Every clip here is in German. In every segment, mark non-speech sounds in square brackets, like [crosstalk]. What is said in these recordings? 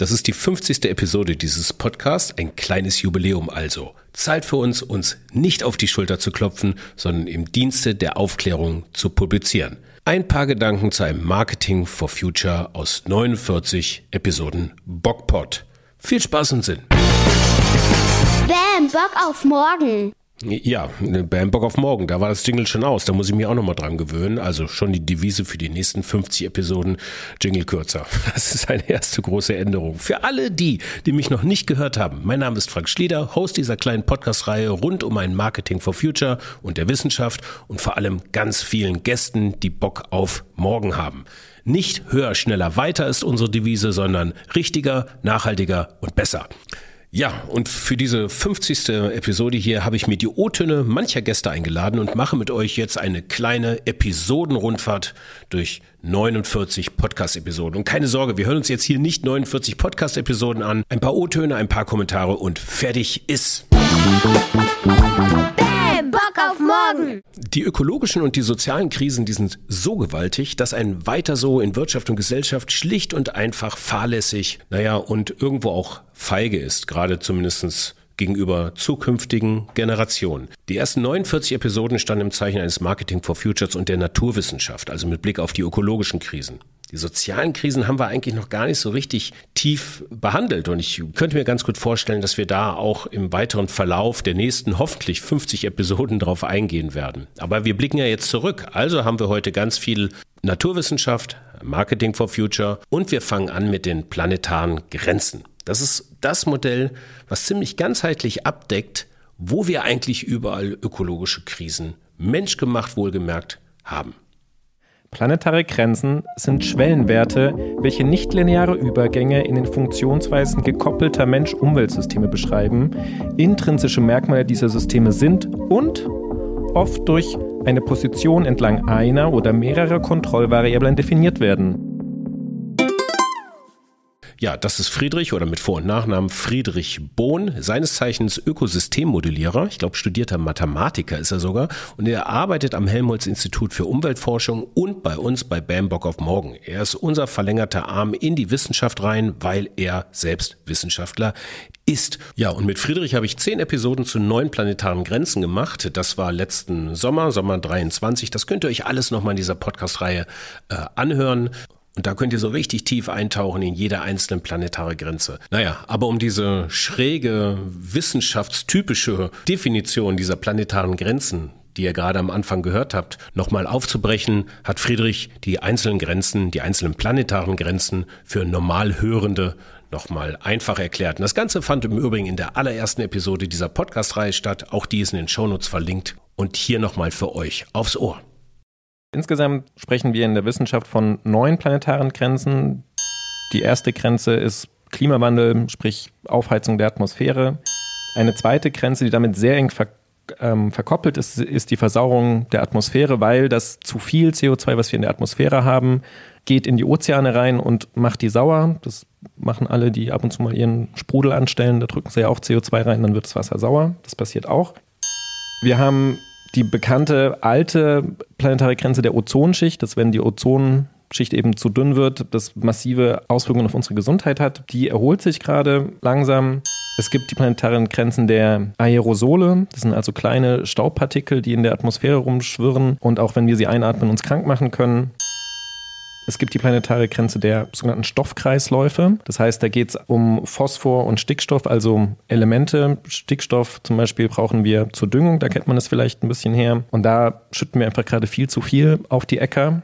Das ist die 50. Episode dieses Podcasts, ein kleines Jubiläum also. Zeit für uns, uns nicht auf die Schulter zu klopfen, sondern im Dienste der Aufklärung zu publizieren. Ein paar Gedanken zu einem Marketing for Future aus 49 Episoden Bockpot. Viel Spaß und Sinn. Bam, Bock auf morgen. Ja, Bam Bock auf morgen, da war das Jingle schon aus, da muss ich mich auch nochmal dran gewöhnen. Also schon die Devise für die nächsten 50 Episoden Jingle kürzer. [laughs] Das ist eine erste große Änderung. Für alle die, die mich noch nicht gehört haben, mein Name ist Frank Schlieder, Host dieser kleinen Podcast-Reihe rund um ein Marketing for Future und der Wissenschaft und vor allem ganz vielen Gästen, die Bock auf morgen haben. Nicht höher, schneller, weiter ist unsere Devise, sondern richtiger, nachhaltiger und besser. Ja, und für diese 50. Episode hier habe ich mir die O-Töne mancher Gäste eingeladen und mache mit euch jetzt eine kleine Episodenrundfahrt durch 49 Podcast-Episoden. Und keine Sorge, wir hören uns jetzt hier nicht 49 Podcast-Episoden an. Ein paar O-Töne, ein paar Kommentare und fertig ist. Die ökologischen und die sozialen Krisen, die sind so gewaltig, dass ein weiter so in Wirtschaft und Gesellschaft schlicht und einfach fahrlässig, naja, und irgendwo auch feige ist, gerade zumindestens gegenüber zukünftigen Generationen. Die ersten 49 Episoden standen im Zeichen eines Marketing for Futures und der Naturwissenschaft, also mit Blick auf die ökologischen Krisen. Die sozialen Krisen haben wir eigentlich noch gar nicht so richtig tief behandelt. Und ich könnte mir ganz gut vorstellen, dass wir da auch im weiteren Verlauf der nächsten hoffentlich 50 Episoden drauf eingehen werden. Aber wir blicken ja jetzt zurück. Also haben wir heute ganz viel Naturwissenschaft, Marketing for Future und wir fangen an mit den planetaren Grenzen. Das ist das Modell, was ziemlich ganzheitlich abdeckt, wo wir eigentlich überall ökologische Krisen, menschgemacht wohlgemerkt, haben. Planetare Grenzen sind Schwellenwerte, welche nichtlineare Übergänge in den Funktionsweisen gekoppelter Mensch-Umweltsysteme beschreiben, intrinsische Merkmale dieser Systeme sind und oft durch eine Position entlang einer oder mehrerer Kontrollvariablen definiert werden. Ja, das ist Friedrich oder mit Vor- und Nachnamen Friedrich Bohn, seines Zeichens Ökosystemmodellierer. Ich glaube, studierter Mathematiker ist er sogar. Und er arbeitet am Helmholtz-Institut für Umweltforschung und bei uns bei Bambock auf Morgen. Er ist unser verlängerter Arm in die Wissenschaft rein, weil er selbst Wissenschaftler ist. Ja, und mit Friedrich habe ich zehn Episoden zu neun planetaren Grenzen gemacht. Das war letzten Sommer, Sommer 23. Das könnt ihr euch alles nochmal in dieser Podcast-Reihe äh, anhören. Und da könnt ihr so richtig tief eintauchen in jede einzelne planetare Grenze. Naja, aber um diese schräge, wissenschaftstypische Definition dieser planetaren Grenzen die ihr gerade am Anfang gehört habt, nochmal aufzubrechen, hat Friedrich die einzelnen Grenzen, die einzelnen planetaren Grenzen für Normalhörende nochmal einfach erklärt. Und das Ganze fand im Übrigen in der allerersten Episode dieser Podcast-Reihe statt. Auch die ist in den Shownotes verlinkt. Und hier nochmal für euch aufs Ohr. Insgesamt sprechen wir in der Wissenschaft von neun planetaren Grenzen. Die erste Grenze ist Klimawandel, sprich Aufheizung der Atmosphäre. Eine zweite Grenze, die damit sehr eng ver ähm, verkoppelt ist, ist die Versauerung der Atmosphäre, weil das zu viel CO2, was wir in der Atmosphäre haben, geht in die Ozeane rein und macht die sauer. Das machen alle, die ab und zu mal ihren Sprudel anstellen. Da drücken sie ja auch CO2 rein, dann wird das Wasser sauer. Das passiert auch. Wir haben die bekannte alte planetare Grenze der Ozonschicht, dass wenn die Ozonschicht eben zu dünn wird, das massive Auswirkungen auf unsere Gesundheit hat, die erholt sich gerade langsam. Es gibt die planetaren Grenzen der Aerosole. Das sind also kleine Staubpartikel, die in der Atmosphäre rumschwirren und auch wenn wir sie einatmen, uns krank machen können. Es gibt die planetare Grenze der sogenannten Stoffkreisläufe. Das heißt, da geht es um Phosphor und Stickstoff, also Elemente. Stickstoff zum Beispiel brauchen wir zur Düngung, da kennt man es vielleicht ein bisschen her. Und da schütten wir einfach gerade viel zu viel auf die Äcker.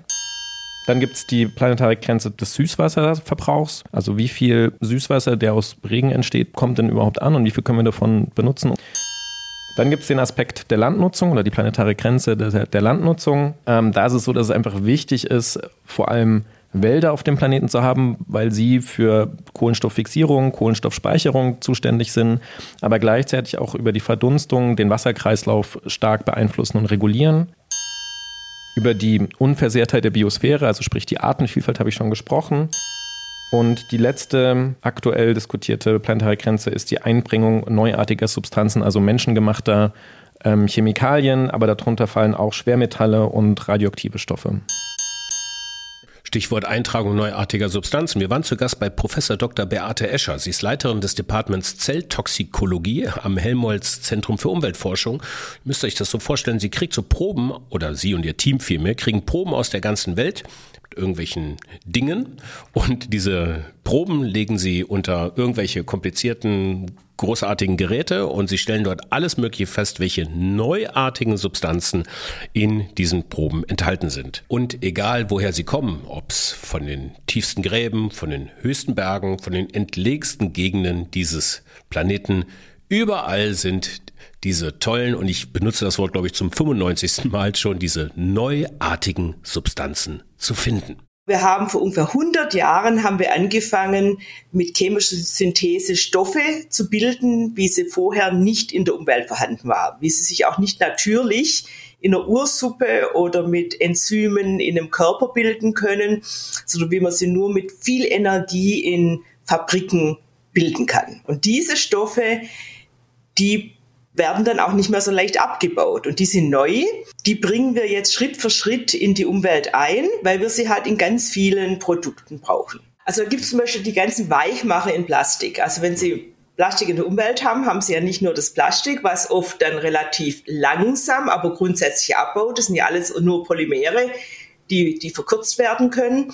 Dann gibt es die planetare Grenze des Süßwasserverbrauchs. Also wie viel Süßwasser, der aus Regen entsteht, kommt denn überhaupt an und wie viel können wir davon benutzen? Dann gibt es den Aspekt der Landnutzung oder die planetare Grenze der, der Landnutzung. Ähm, da ist es so, dass es einfach wichtig ist, vor allem Wälder auf dem Planeten zu haben, weil sie für Kohlenstofffixierung, Kohlenstoffspeicherung zuständig sind, aber gleichzeitig auch über die Verdunstung den Wasserkreislauf stark beeinflussen und regulieren. Über die Unversehrtheit der Biosphäre, also sprich die Artenvielfalt, habe ich schon gesprochen. Und die letzte aktuell diskutierte planetare Grenze ist die Einbringung neuartiger Substanzen, also menschengemachter ähm, Chemikalien, aber darunter fallen auch Schwermetalle und radioaktive Stoffe. Stichwort Eintragung neuartiger Substanzen. Wir waren zu Gast bei Professor Dr. Beate Escher. Sie ist Leiterin des Departments Zelltoxikologie am Helmholtz Zentrum für Umweltforschung. Ihr müsst euch das so vorstellen, sie kriegt so Proben, oder sie und ihr Team vielmehr, kriegen Proben aus der ganzen Welt irgendwelchen Dingen und diese Proben legen sie unter irgendwelche komplizierten großartigen Geräte und sie stellen dort alles Mögliche fest, welche neuartigen Substanzen in diesen Proben enthalten sind. Und egal woher sie kommen, ob es von den tiefsten Gräben, von den höchsten Bergen, von den entlegensten Gegenden dieses Planeten, überall sind diese tollen, und ich benutze das Wort, glaube ich, zum 95. Mal schon, diese neuartigen Substanzen zu finden. Wir haben vor ungefähr 100 Jahren haben wir angefangen, mit chemischer Synthese Stoffe zu bilden, wie sie vorher nicht in der Umwelt vorhanden waren, wie sie sich auch nicht natürlich in einer Ursuppe oder mit Enzymen in einem Körper bilden können, sondern wie man sie nur mit viel Energie in Fabriken bilden kann. Und diese Stoffe, die werden dann auch nicht mehr so leicht abgebaut. Und die sind neu. Die bringen wir jetzt Schritt für Schritt in die Umwelt ein, weil wir sie halt in ganz vielen Produkten brauchen. Also gibt es zum Beispiel die ganzen Weichmacher in Plastik. Also wenn Sie Plastik in der Umwelt haben, haben Sie ja nicht nur das Plastik, was oft dann relativ langsam, aber grundsätzlich abbaut. Das sind ja alles nur Polymere, die, die verkürzt werden können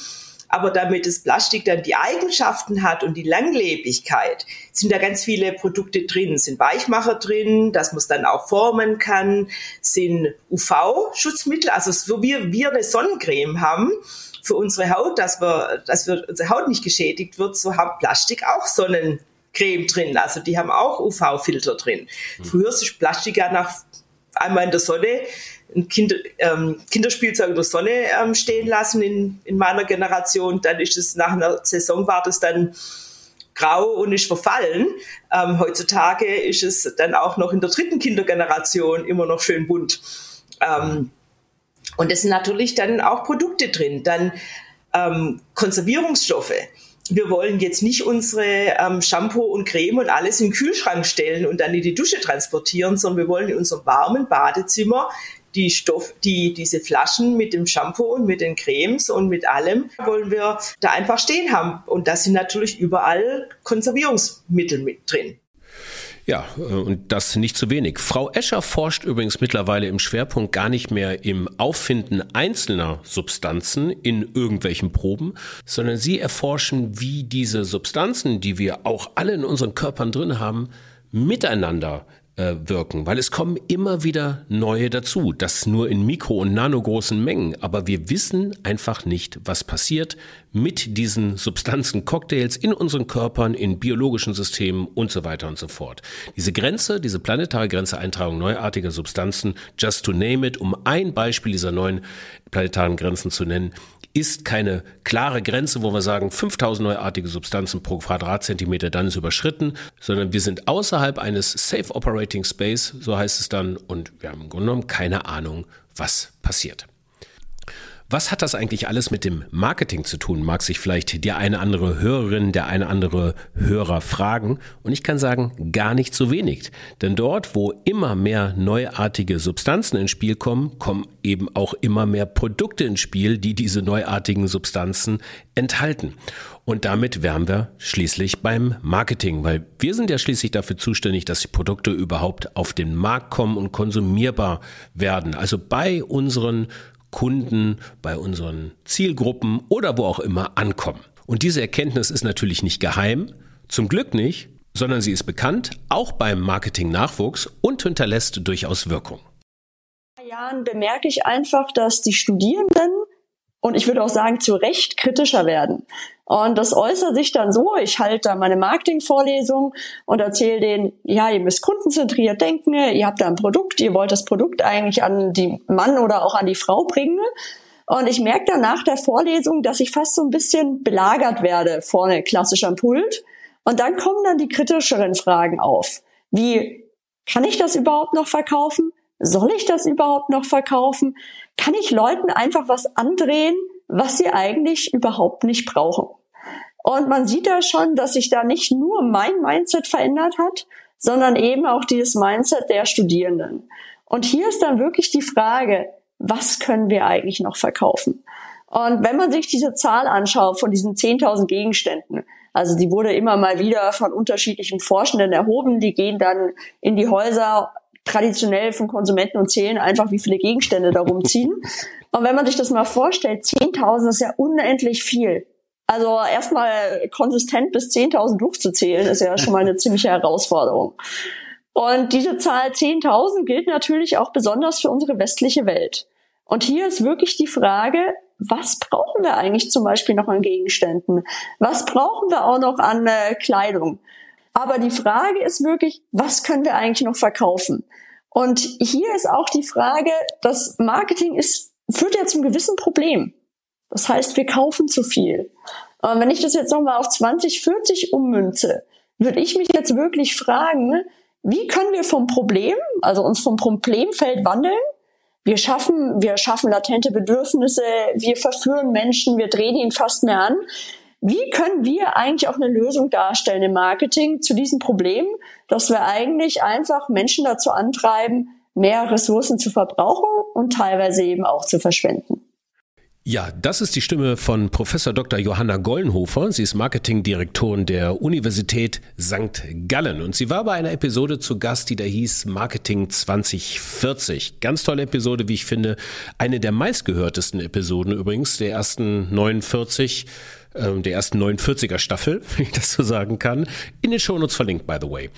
aber damit das Plastik dann die Eigenschaften hat und die Langlebigkeit, sind da ganz viele Produkte drin. Sind Weichmacher drin, dass man es dann auch formen kann, sind UV-Schutzmittel, also so wie wir eine Sonnencreme haben für unsere Haut, dass wir, dass wir, unsere Haut nicht geschädigt wird, so hat Plastik auch Sonnencreme drin. Also die haben auch UV-Filter drin. Mhm. Früher ist Plastik ja nach einmal in der Sonne ein Kinder, ähm, Kinderspielzeug in der Sonne ähm, stehen lassen in, in meiner Generation. Dann ist es nach einer Saison war das dann grau und ist verfallen. Ähm, heutzutage ist es dann auch noch in der dritten Kindergeneration immer noch schön bunt. Ähm, und es sind natürlich dann auch Produkte drin. Dann ähm, Konservierungsstoffe. Wir wollen jetzt nicht unsere ähm, Shampoo und Creme und alles in den Kühlschrank stellen und dann in die Dusche transportieren, sondern wir wollen in unserem warmen Badezimmer die Stoff, die, diese Flaschen mit dem Shampoo und mit den Cremes und mit allem wollen wir da einfach stehen haben. Und da sind natürlich überall Konservierungsmittel mit drin. Ja, äh, und das nicht zu wenig. Frau Escher forscht übrigens mittlerweile im Schwerpunkt gar nicht mehr im Auffinden einzelner Substanzen in irgendwelchen Proben, sondern sie erforschen, wie diese Substanzen, die wir auch alle in unseren Körpern drin haben, miteinander äh, wirken, weil es kommen immer wieder neue dazu, das nur in mikro- und nanogroßen Mengen, aber wir wissen einfach nicht, was passiert mit diesen Substanzen, Cocktails in unseren Körpern, in biologischen Systemen und so weiter und so fort. Diese Grenze, diese planetare Grenze Eintragung neuartiger Substanzen, just to name it, um ein Beispiel dieser neuen planetaren Grenzen zu nennen, ist keine klare Grenze, wo wir sagen, 5000 neuartige Substanzen pro Quadratzentimeter, dann ist überschritten, sondern wir sind außerhalb eines Safe Operating Space, so heißt es dann, und wir haben im Grunde genommen keine Ahnung, was passiert. Was hat das eigentlich alles mit dem Marketing zu tun? Mag sich vielleicht die eine andere Hörerin, der eine andere Hörer fragen. Und ich kann sagen, gar nicht so wenig. Denn dort, wo immer mehr neuartige Substanzen ins Spiel kommen, kommen eben auch immer mehr Produkte ins Spiel, die diese neuartigen Substanzen enthalten. Und damit wären wir schließlich beim Marketing, weil wir sind ja schließlich dafür zuständig, dass die Produkte überhaupt auf den Markt kommen und konsumierbar werden. Also bei unseren Kunden, bei unseren Zielgruppen oder wo auch immer ankommen. Und diese Erkenntnis ist natürlich nicht geheim, zum Glück nicht, sondern sie ist bekannt, auch beim Marketing-Nachwuchs und hinterlässt durchaus Wirkung. Jahren bemerke ich einfach, dass die Studierenden und ich würde auch sagen zu Recht kritischer werden. Und das äußert sich dann so, ich halte da meine Marketingvorlesung und erzähle denen, ja, ihr müsst kundenzentriert denken, ihr habt da ein Produkt, ihr wollt das Produkt eigentlich an die Mann oder auch an die Frau bringen. Und ich merke dann nach der Vorlesung, dass ich fast so ein bisschen belagert werde vorne klassisch am Pult. Und dann kommen dann die kritischeren Fragen auf. Wie kann ich das überhaupt noch verkaufen? Soll ich das überhaupt noch verkaufen? Kann ich Leuten einfach was andrehen, was sie eigentlich überhaupt nicht brauchen? Und man sieht da schon, dass sich da nicht nur mein Mindset verändert hat, sondern eben auch dieses Mindset der Studierenden. Und hier ist dann wirklich die Frage, was können wir eigentlich noch verkaufen? Und wenn man sich diese Zahl anschaut von diesen 10.000 Gegenständen, also die wurde immer mal wieder von unterschiedlichen Forschenden erhoben, die gehen dann in die Häuser traditionell von Konsumenten und zählen einfach, wie viele Gegenstände da rumziehen. [laughs] Und wenn man sich das mal vorstellt, 10.000 ist ja unendlich viel. Also erstmal konsistent bis 10.000 durchzuzählen, ist ja [laughs] schon mal eine ziemliche Herausforderung. Und diese Zahl 10.000 gilt natürlich auch besonders für unsere westliche Welt. Und hier ist wirklich die Frage, was brauchen wir eigentlich zum Beispiel noch an Gegenständen? Was brauchen wir auch noch an äh, Kleidung? Aber die Frage ist wirklich, was können wir eigentlich noch verkaufen? Und hier ist auch die Frage, das Marketing ist, führt ja zum gewissen Problem. Das heißt, wir kaufen zu viel. Und wenn ich das jetzt nochmal auf 2040 ummünze, würde ich mich jetzt wirklich fragen, wie können wir vom Problem, also uns vom Problemfeld wandeln? Wir schaffen, wir schaffen latente Bedürfnisse, wir verführen Menschen, wir drehen ihn fast mehr an. Wie können wir eigentlich auch eine Lösung darstellen im Marketing zu diesem Problem, dass wir eigentlich einfach Menschen dazu antreiben, mehr Ressourcen zu verbrauchen und teilweise eben auch zu verschwenden? Ja, das ist die Stimme von Professor Dr. Johanna Gollenhofer. Sie ist Marketingdirektorin der Universität St. Gallen und sie war bei einer Episode zu Gast, die da hieß Marketing 2040. Ganz tolle Episode, wie ich finde. Eine der meistgehörtesten Episoden übrigens, der ersten 49 ähm, der ersten 49er Staffel, [laughs] wenn ich das so sagen kann. In den Shownotes verlinkt, by the way.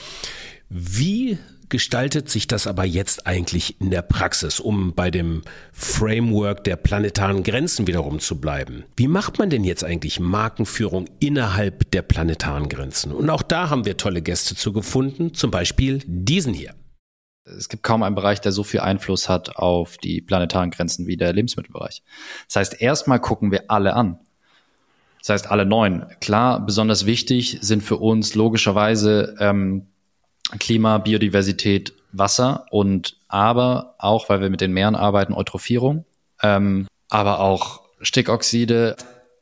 Wie gestaltet sich das aber jetzt eigentlich in der Praxis, um bei dem Framework der planetaren Grenzen wiederum zu bleiben? Wie macht man denn jetzt eigentlich Markenführung innerhalb der planetaren Grenzen? Und auch da haben wir tolle Gäste zu gefunden, zum Beispiel diesen hier. Es gibt kaum einen Bereich, der so viel Einfluss hat auf die planetaren Grenzen wie der Lebensmittelbereich. Das heißt, erstmal gucken wir alle an. Das heißt, alle neun. Klar, besonders wichtig sind für uns logischerweise ähm, Klima, Biodiversität, Wasser und aber auch, weil wir mit den Meeren arbeiten, Eutrophierung, ähm, aber auch Stickoxide.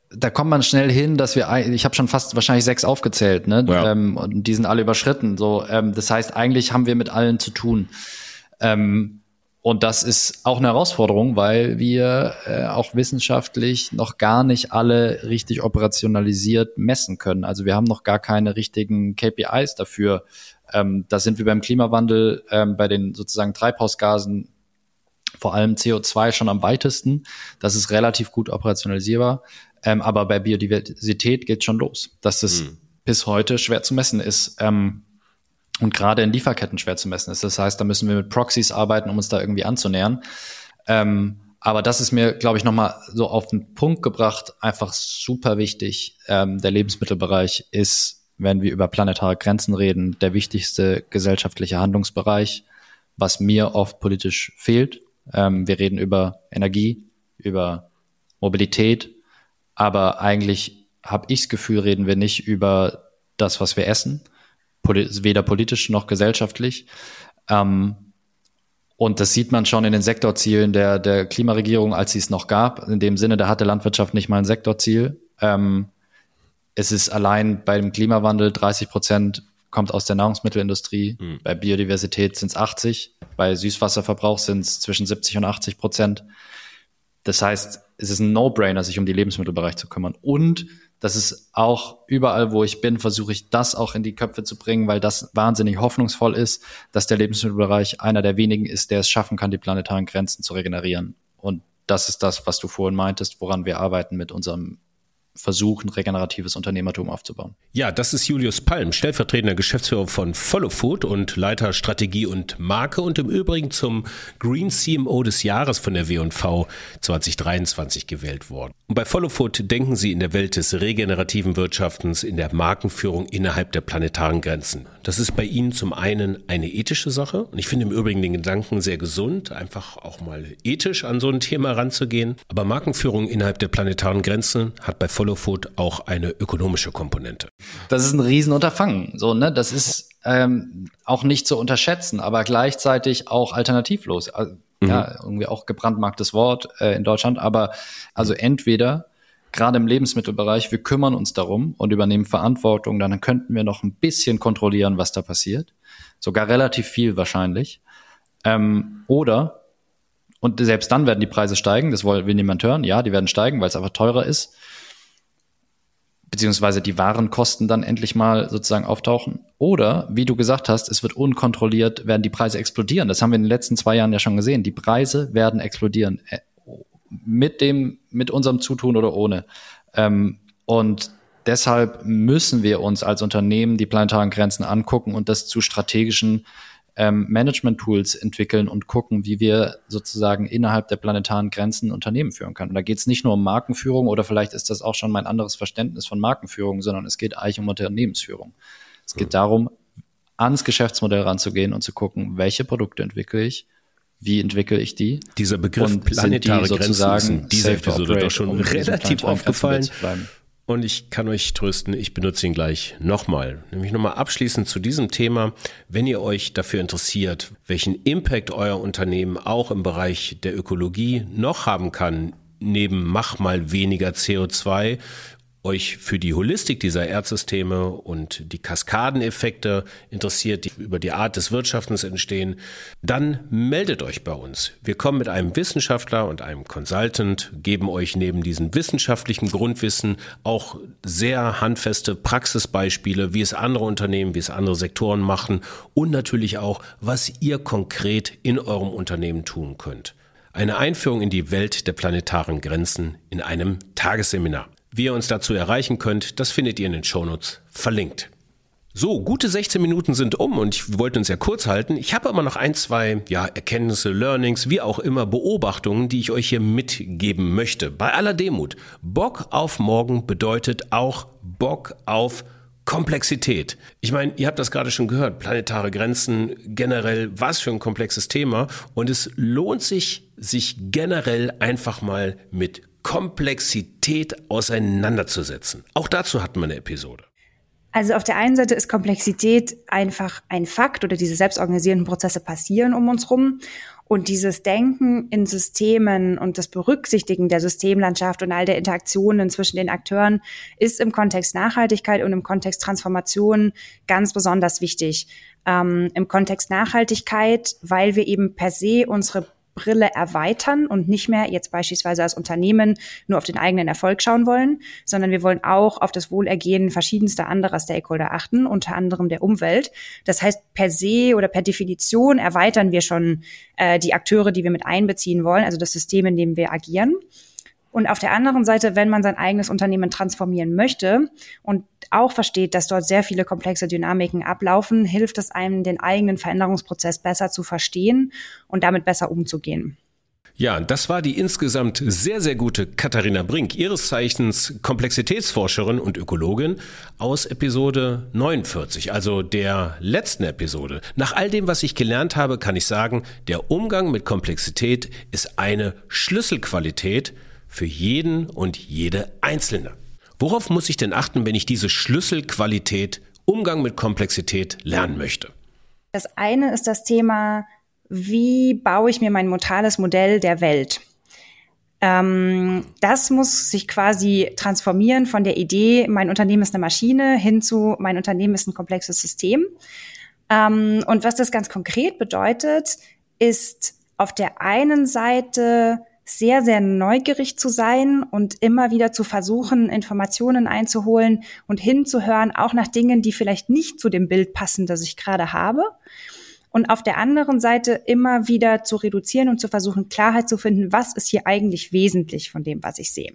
Da kommt man schnell hin, dass wir, ich habe schon fast wahrscheinlich sechs aufgezählt, ne? Ja. Ähm, und die sind alle überschritten. So, ähm, das heißt, eigentlich haben wir mit allen zu tun. Ähm, und das ist auch eine Herausforderung, weil wir äh, auch wissenschaftlich noch gar nicht alle richtig operationalisiert messen können. Also wir haben noch gar keine richtigen KPIs dafür. Ähm, da sind wir beim Klimawandel, ähm, bei den sozusagen Treibhausgasen, vor allem CO2 schon am weitesten. Das ist relativ gut operationalisierbar. Ähm, aber bei Biodiversität geht schon los, dass das hm. bis heute schwer zu messen ist. Ähm, und gerade in Lieferketten schwer zu messen ist. Das heißt, da müssen wir mit Proxys arbeiten, um uns da irgendwie anzunähern. Ähm, aber das ist mir, glaube ich, nochmal so auf den Punkt gebracht, einfach super wichtig. Ähm, der Lebensmittelbereich ist, wenn wir über planetare Grenzen reden, der wichtigste gesellschaftliche Handlungsbereich, was mir oft politisch fehlt. Ähm, wir reden über Energie, über Mobilität, aber eigentlich habe ich das Gefühl, reden wir nicht über das, was wir essen, weder politisch noch gesellschaftlich. Ähm, und das sieht man schon in den Sektorzielen der, der Klimaregierung, als sie es noch gab. In dem Sinne, da hatte Landwirtschaft nicht mal ein Sektorziel. Ähm, es ist allein beim Klimawandel 30 Prozent kommt aus der Nahrungsmittelindustrie. Mhm. Bei Biodiversität sind es 80. Bei Süßwasserverbrauch sind es zwischen 70 und 80 Prozent. Das heißt, es ist ein No-Brainer, sich um die Lebensmittelbereich zu kümmern. Und das ist auch überall, wo ich bin, versuche ich das auch in die Köpfe zu bringen, weil das wahnsinnig hoffnungsvoll ist, dass der Lebensmittelbereich einer der wenigen ist, der es schaffen kann, die planetaren Grenzen zu regenerieren. Und das ist das, was du vorhin meintest, woran wir arbeiten mit unserem versuchen, regeneratives Unternehmertum aufzubauen. Ja, das ist Julius Palm, stellvertretender Geschäftsführer von Follow Food und Leiter Strategie und Marke und im Übrigen zum Green CMO des Jahres von der W&V 2023 gewählt worden. Und bei Follow Food denken Sie in der Welt des regenerativen Wirtschaftens, in der Markenführung innerhalb der planetaren Grenzen. Das ist bei Ihnen zum einen eine ethische Sache und ich finde im Übrigen den Gedanken sehr gesund, einfach auch mal ethisch an so ein Thema ranzugehen. Aber Markenführung innerhalb der planetaren Grenzen hat bei Follow Follow Food auch eine ökonomische Komponente. Das ist ein Riesenunterfangen. So, ne? Das ist ähm, auch nicht zu unterschätzen, aber gleichzeitig auch alternativlos. Also, mhm. Ja, irgendwie auch gebrandmarktes Wort äh, in Deutschland. Aber also entweder gerade im Lebensmittelbereich, wir kümmern uns darum und übernehmen Verantwortung, dann könnten wir noch ein bisschen kontrollieren, was da passiert. Sogar relativ viel wahrscheinlich. Ähm, oder Und selbst dann werden die Preise steigen, das will, will niemand hören. Ja, die werden steigen, weil es einfach teurer ist. Beziehungsweise die Warenkosten dann endlich mal sozusagen auftauchen. Oder, wie du gesagt hast, es wird unkontrolliert, werden die Preise explodieren. Das haben wir in den letzten zwei Jahren ja schon gesehen. Die Preise werden explodieren. Äh, mit dem, mit unserem Zutun oder ohne. Ähm, und deshalb müssen wir uns als Unternehmen die planetaren Grenzen angucken und das zu strategischen ähm, Management-Tools entwickeln und gucken, wie wir sozusagen innerhalb der planetaren Grenzen Unternehmen führen können. Und da geht es nicht nur um Markenführung oder vielleicht ist das auch schon mein anderes Verständnis von Markenführung, sondern es geht eigentlich um Unternehmensführung. Es geht darum, ans Geschäftsmodell ranzugehen und zu gucken, welche Produkte entwickle ich, wie entwickle ich die? Dieser Begriff planetare Grenzen ist in dieser Episode doch schon um relativ aufgefallen. Und ich kann euch trösten, ich benutze ihn gleich nochmal. Nämlich nochmal abschließend zu diesem Thema. Wenn ihr euch dafür interessiert, welchen Impact euer Unternehmen auch im Bereich der Ökologie noch haben kann, neben mach mal weniger CO2, euch für die Holistik dieser Erdsysteme und die Kaskadeneffekte interessiert, die über die Art des Wirtschaftens entstehen, dann meldet euch bei uns. Wir kommen mit einem Wissenschaftler und einem Consultant, geben euch neben diesem wissenschaftlichen Grundwissen auch sehr handfeste Praxisbeispiele, wie es andere Unternehmen, wie es andere Sektoren machen und natürlich auch, was ihr konkret in eurem Unternehmen tun könnt. Eine Einführung in die Welt der planetaren Grenzen in einem Tagesseminar. Wie ihr uns dazu erreichen könnt, das findet ihr in den Shownotes verlinkt. So, gute 16 Minuten sind um und ich wollte uns ja kurz halten. Ich habe aber noch ein, zwei ja, Erkenntnisse, Learnings, wie auch immer Beobachtungen, die ich euch hier mitgeben möchte. Bei aller Demut. Bock auf morgen bedeutet auch Bock auf Komplexität. Ich meine, ihr habt das gerade schon gehört, planetare Grenzen, generell, was für ein komplexes Thema. Und es lohnt sich, sich generell einfach mal mit Komplexität auseinanderzusetzen. Auch dazu hatten wir eine Episode. Also auf der einen Seite ist Komplexität einfach ein Fakt oder diese selbstorganisierenden Prozesse passieren um uns rum. Und dieses Denken in Systemen und das Berücksichtigen der Systemlandschaft und all der Interaktionen zwischen den Akteuren ist im Kontext Nachhaltigkeit und im Kontext Transformation ganz besonders wichtig. Ähm, Im Kontext Nachhaltigkeit, weil wir eben per se unsere Brille erweitern und nicht mehr jetzt beispielsweise als Unternehmen nur auf den eigenen Erfolg schauen wollen, sondern wir wollen auch auf das Wohlergehen verschiedenster anderer Stakeholder achten, unter anderem der Umwelt. Das heißt, per se oder per Definition erweitern wir schon äh, die Akteure, die wir mit einbeziehen wollen, also das System, in dem wir agieren. Und auf der anderen Seite, wenn man sein eigenes Unternehmen transformieren möchte und auch versteht, dass dort sehr viele komplexe Dynamiken ablaufen, hilft es einem, den eigenen Veränderungsprozess besser zu verstehen und damit besser umzugehen. Ja, das war die insgesamt sehr, sehr gute Katharina Brink, ihres Zeichens Komplexitätsforscherin und Ökologin aus Episode 49, also der letzten Episode. Nach all dem, was ich gelernt habe, kann ich sagen, der Umgang mit Komplexität ist eine Schlüsselqualität für jeden und jede Einzelne. Worauf muss ich denn achten, wenn ich diese Schlüsselqualität Umgang mit Komplexität lernen möchte? Das eine ist das Thema, wie baue ich mir mein modales Modell der Welt? Ähm, das muss sich quasi transformieren von der Idee, mein Unternehmen ist eine Maschine, hin zu, mein Unternehmen ist ein komplexes System. Ähm, und was das ganz konkret bedeutet, ist auf der einen Seite sehr, sehr neugierig zu sein und immer wieder zu versuchen, Informationen einzuholen und hinzuhören, auch nach Dingen, die vielleicht nicht zu dem Bild passen, das ich gerade habe. Und auf der anderen Seite immer wieder zu reduzieren und zu versuchen, Klarheit zu finden, was ist hier eigentlich wesentlich von dem, was ich sehe.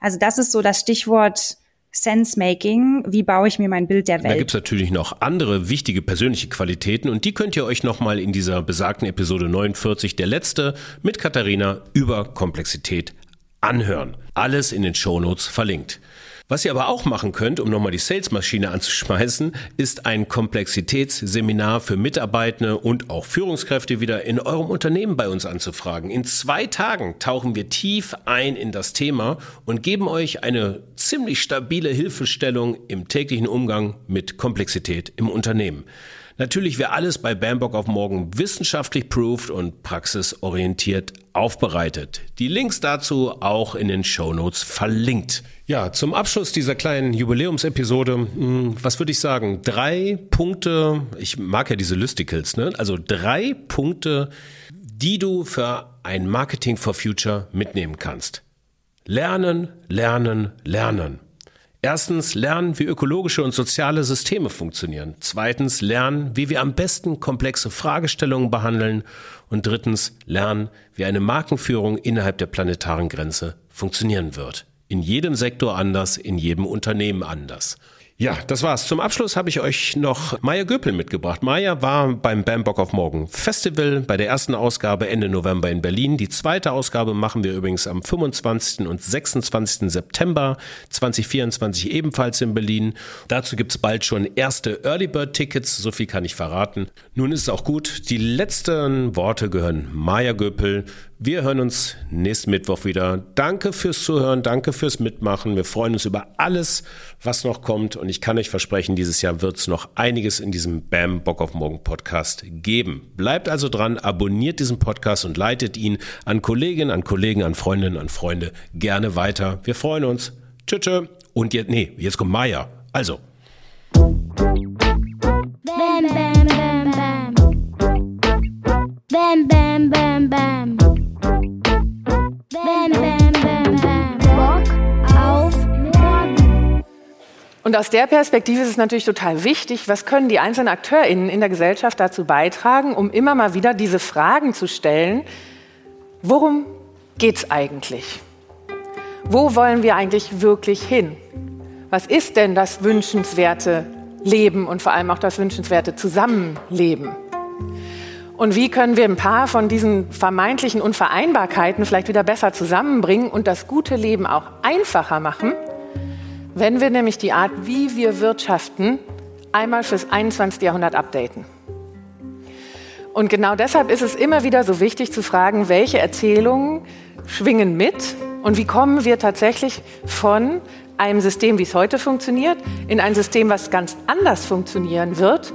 Also das ist so das Stichwort Sense-Making, wie baue ich mir mein Bild der Welt. Da gibt es natürlich noch andere wichtige persönliche Qualitäten und die könnt ihr euch nochmal in dieser besagten Episode 49, der letzte, mit Katharina über Komplexität anhören. Alles in den Shownotes verlinkt. Was ihr aber auch machen könnt, um nochmal die Salesmaschine anzuschmeißen, ist ein Komplexitätsseminar für Mitarbeitende und auch Führungskräfte wieder in eurem Unternehmen bei uns anzufragen. In zwei Tagen tauchen wir tief ein in das Thema und geben euch eine ziemlich stabile Hilfestellung im täglichen Umgang mit Komplexität im Unternehmen. Natürlich wäre alles bei Bambock auf morgen wissenschaftlich proved und praxisorientiert aufbereitet. Die Links dazu auch in den Show Notes verlinkt. Ja, zum Abschluss dieser kleinen Jubiläumsepisode, hm, was würde ich sagen? Drei Punkte, ich mag ja diese Listicles, ne? Also drei Punkte, die du für ein Marketing for Future mitnehmen kannst. Lernen, lernen, lernen. Erstens lernen, wie ökologische und soziale Systeme funktionieren. Zweitens lernen, wie wir am besten komplexe Fragestellungen behandeln. Und drittens lernen, wie eine Markenführung innerhalb der planetaren Grenze funktionieren wird. In jedem Sektor anders, in jedem Unternehmen anders. Ja, das war's. Zum Abschluss habe ich euch noch Maya Göpel mitgebracht. Maya war beim Bambock of Morgen Festival bei der ersten Ausgabe Ende November in Berlin. Die zweite Ausgabe machen wir übrigens am 25. und 26. September 2024 ebenfalls in Berlin. Dazu gibt's bald schon erste Early Bird Tickets, so viel kann ich verraten. Nun ist es auch gut. Die letzten Worte gehören Maya Göpel. Wir hören uns nächsten Mittwoch wieder. Danke fürs Zuhören, danke fürs Mitmachen. Wir freuen uns über alles, was noch kommt. Und ich kann euch versprechen, dieses Jahr wird es noch einiges in diesem Bam Bock auf Morgen Podcast geben. Bleibt also dran, abonniert diesen Podcast und leitet ihn an Kolleginnen, an Kollegen, an Freundinnen, an Freunde gerne weiter. Wir freuen uns. Tschüss. tschö. Und jetzt, nee, jetzt kommt Maya. Also. Bam, bam, bam. Bam, bam, bam, bam. Bam, bam, bam, Und aus der Perspektive ist es natürlich total wichtig, was können die einzelnen AkteurInnen in der Gesellschaft dazu beitragen, um immer mal wieder diese Fragen zu stellen, worum geht's eigentlich? Wo wollen wir eigentlich wirklich hin? Was ist denn das wünschenswerte Leben und vor allem auch das wünschenswerte Zusammenleben? Und wie können wir ein paar von diesen vermeintlichen Unvereinbarkeiten vielleicht wieder besser zusammenbringen und das gute Leben auch einfacher machen, wenn wir nämlich die Art, wie wir wirtschaften, einmal fürs 21. Jahrhundert updaten? Und genau deshalb ist es immer wieder so wichtig zu fragen, welche Erzählungen schwingen mit und wie kommen wir tatsächlich von einem System, wie es heute funktioniert, in ein System, was ganz anders funktionieren wird,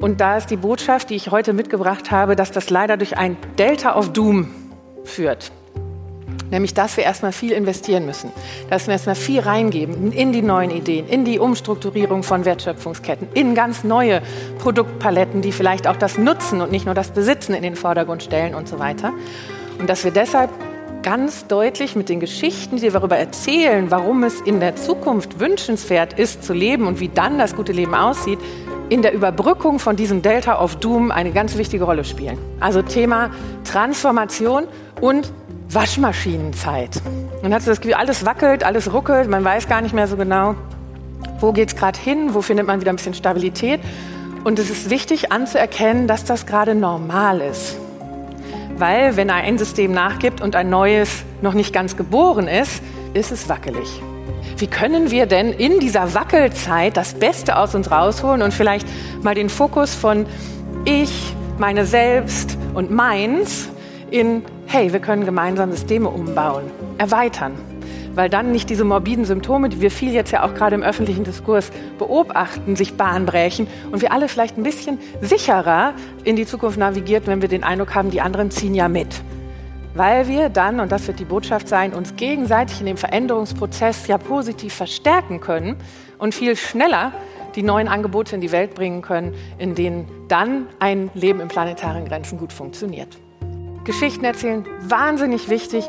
und da ist die Botschaft, die ich heute mitgebracht habe, dass das leider durch ein Delta of Doom führt. Nämlich, dass wir erstmal viel investieren müssen, dass wir erstmal viel reingeben in die neuen Ideen, in die Umstrukturierung von Wertschöpfungsketten, in ganz neue Produktpaletten, die vielleicht auch das Nutzen und nicht nur das Besitzen in den Vordergrund stellen und so weiter. Und dass wir deshalb ganz deutlich mit den Geschichten, die wir darüber erzählen, warum es in der Zukunft wünschenswert ist zu leben und wie dann das gute Leben aussieht, in der Überbrückung von diesem Delta of Doom eine ganz wichtige Rolle spielen. Also Thema Transformation und Waschmaschinenzeit. Man hat so das Gefühl, alles wackelt, alles ruckelt, man weiß gar nicht mehr so genau, wo geht es gerade hin, wo findet man wieder ein bisschen Stabilität. Und es ist wichtig anzuerkennen, dass das gerade normal ist. Weil wenn ein System nachgibt und ein neues noch nicht ganz geboren ist, ist es wackelig. Wie können wir denn in dieser Wackelzeit das Beste aus uns rausholen und vielleicht mal den Fokus von ich, meine Selbst und meins in, hey, wir können gemeinsam Systeme umbauen, erweitern. Weil dann nicht diese morbiden Symptome, die wir viel jetzt ja auch gerade im öffentlichen Diskurs beobachten, sich bahnbrechen und wir alle vielleicht ein bisschen sicherer in die Zukunft navigiert, wenn wir den Eindruck haben, die anderen ziehen ja mit weil wir dann, und das wird die Botschaft sein, uns gegenseitig in dem Veränderungsprozess ja positiv verstärken können und viel schneller die neuen Angebote in die Welt bringen können, in denen dann ein Leben in planetaren Grenzen gut funktioniert. Geschichten erzählen wahnsinnig wichtig,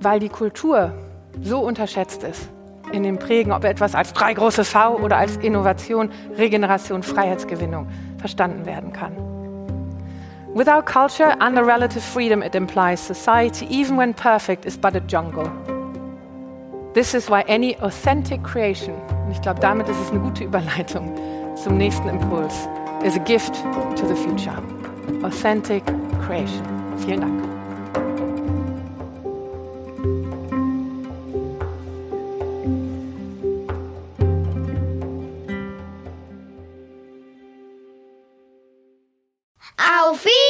weil die Kultur so unterschätzt ist in dem Prägen, ob etwas als drei große V oder als Innovation, Regeneration, Freiheitsgewinnung verstanden werden kann. Without culture the relative freedom it implies, society, even when perfect, is but a jungle. This is why any authentic creation, und ich glaube, damit ist es eine gute Überleitung zum nächsten Impuls, is a gift to the future. Authentic creation. Vielen Dank. Auf Wiederhören!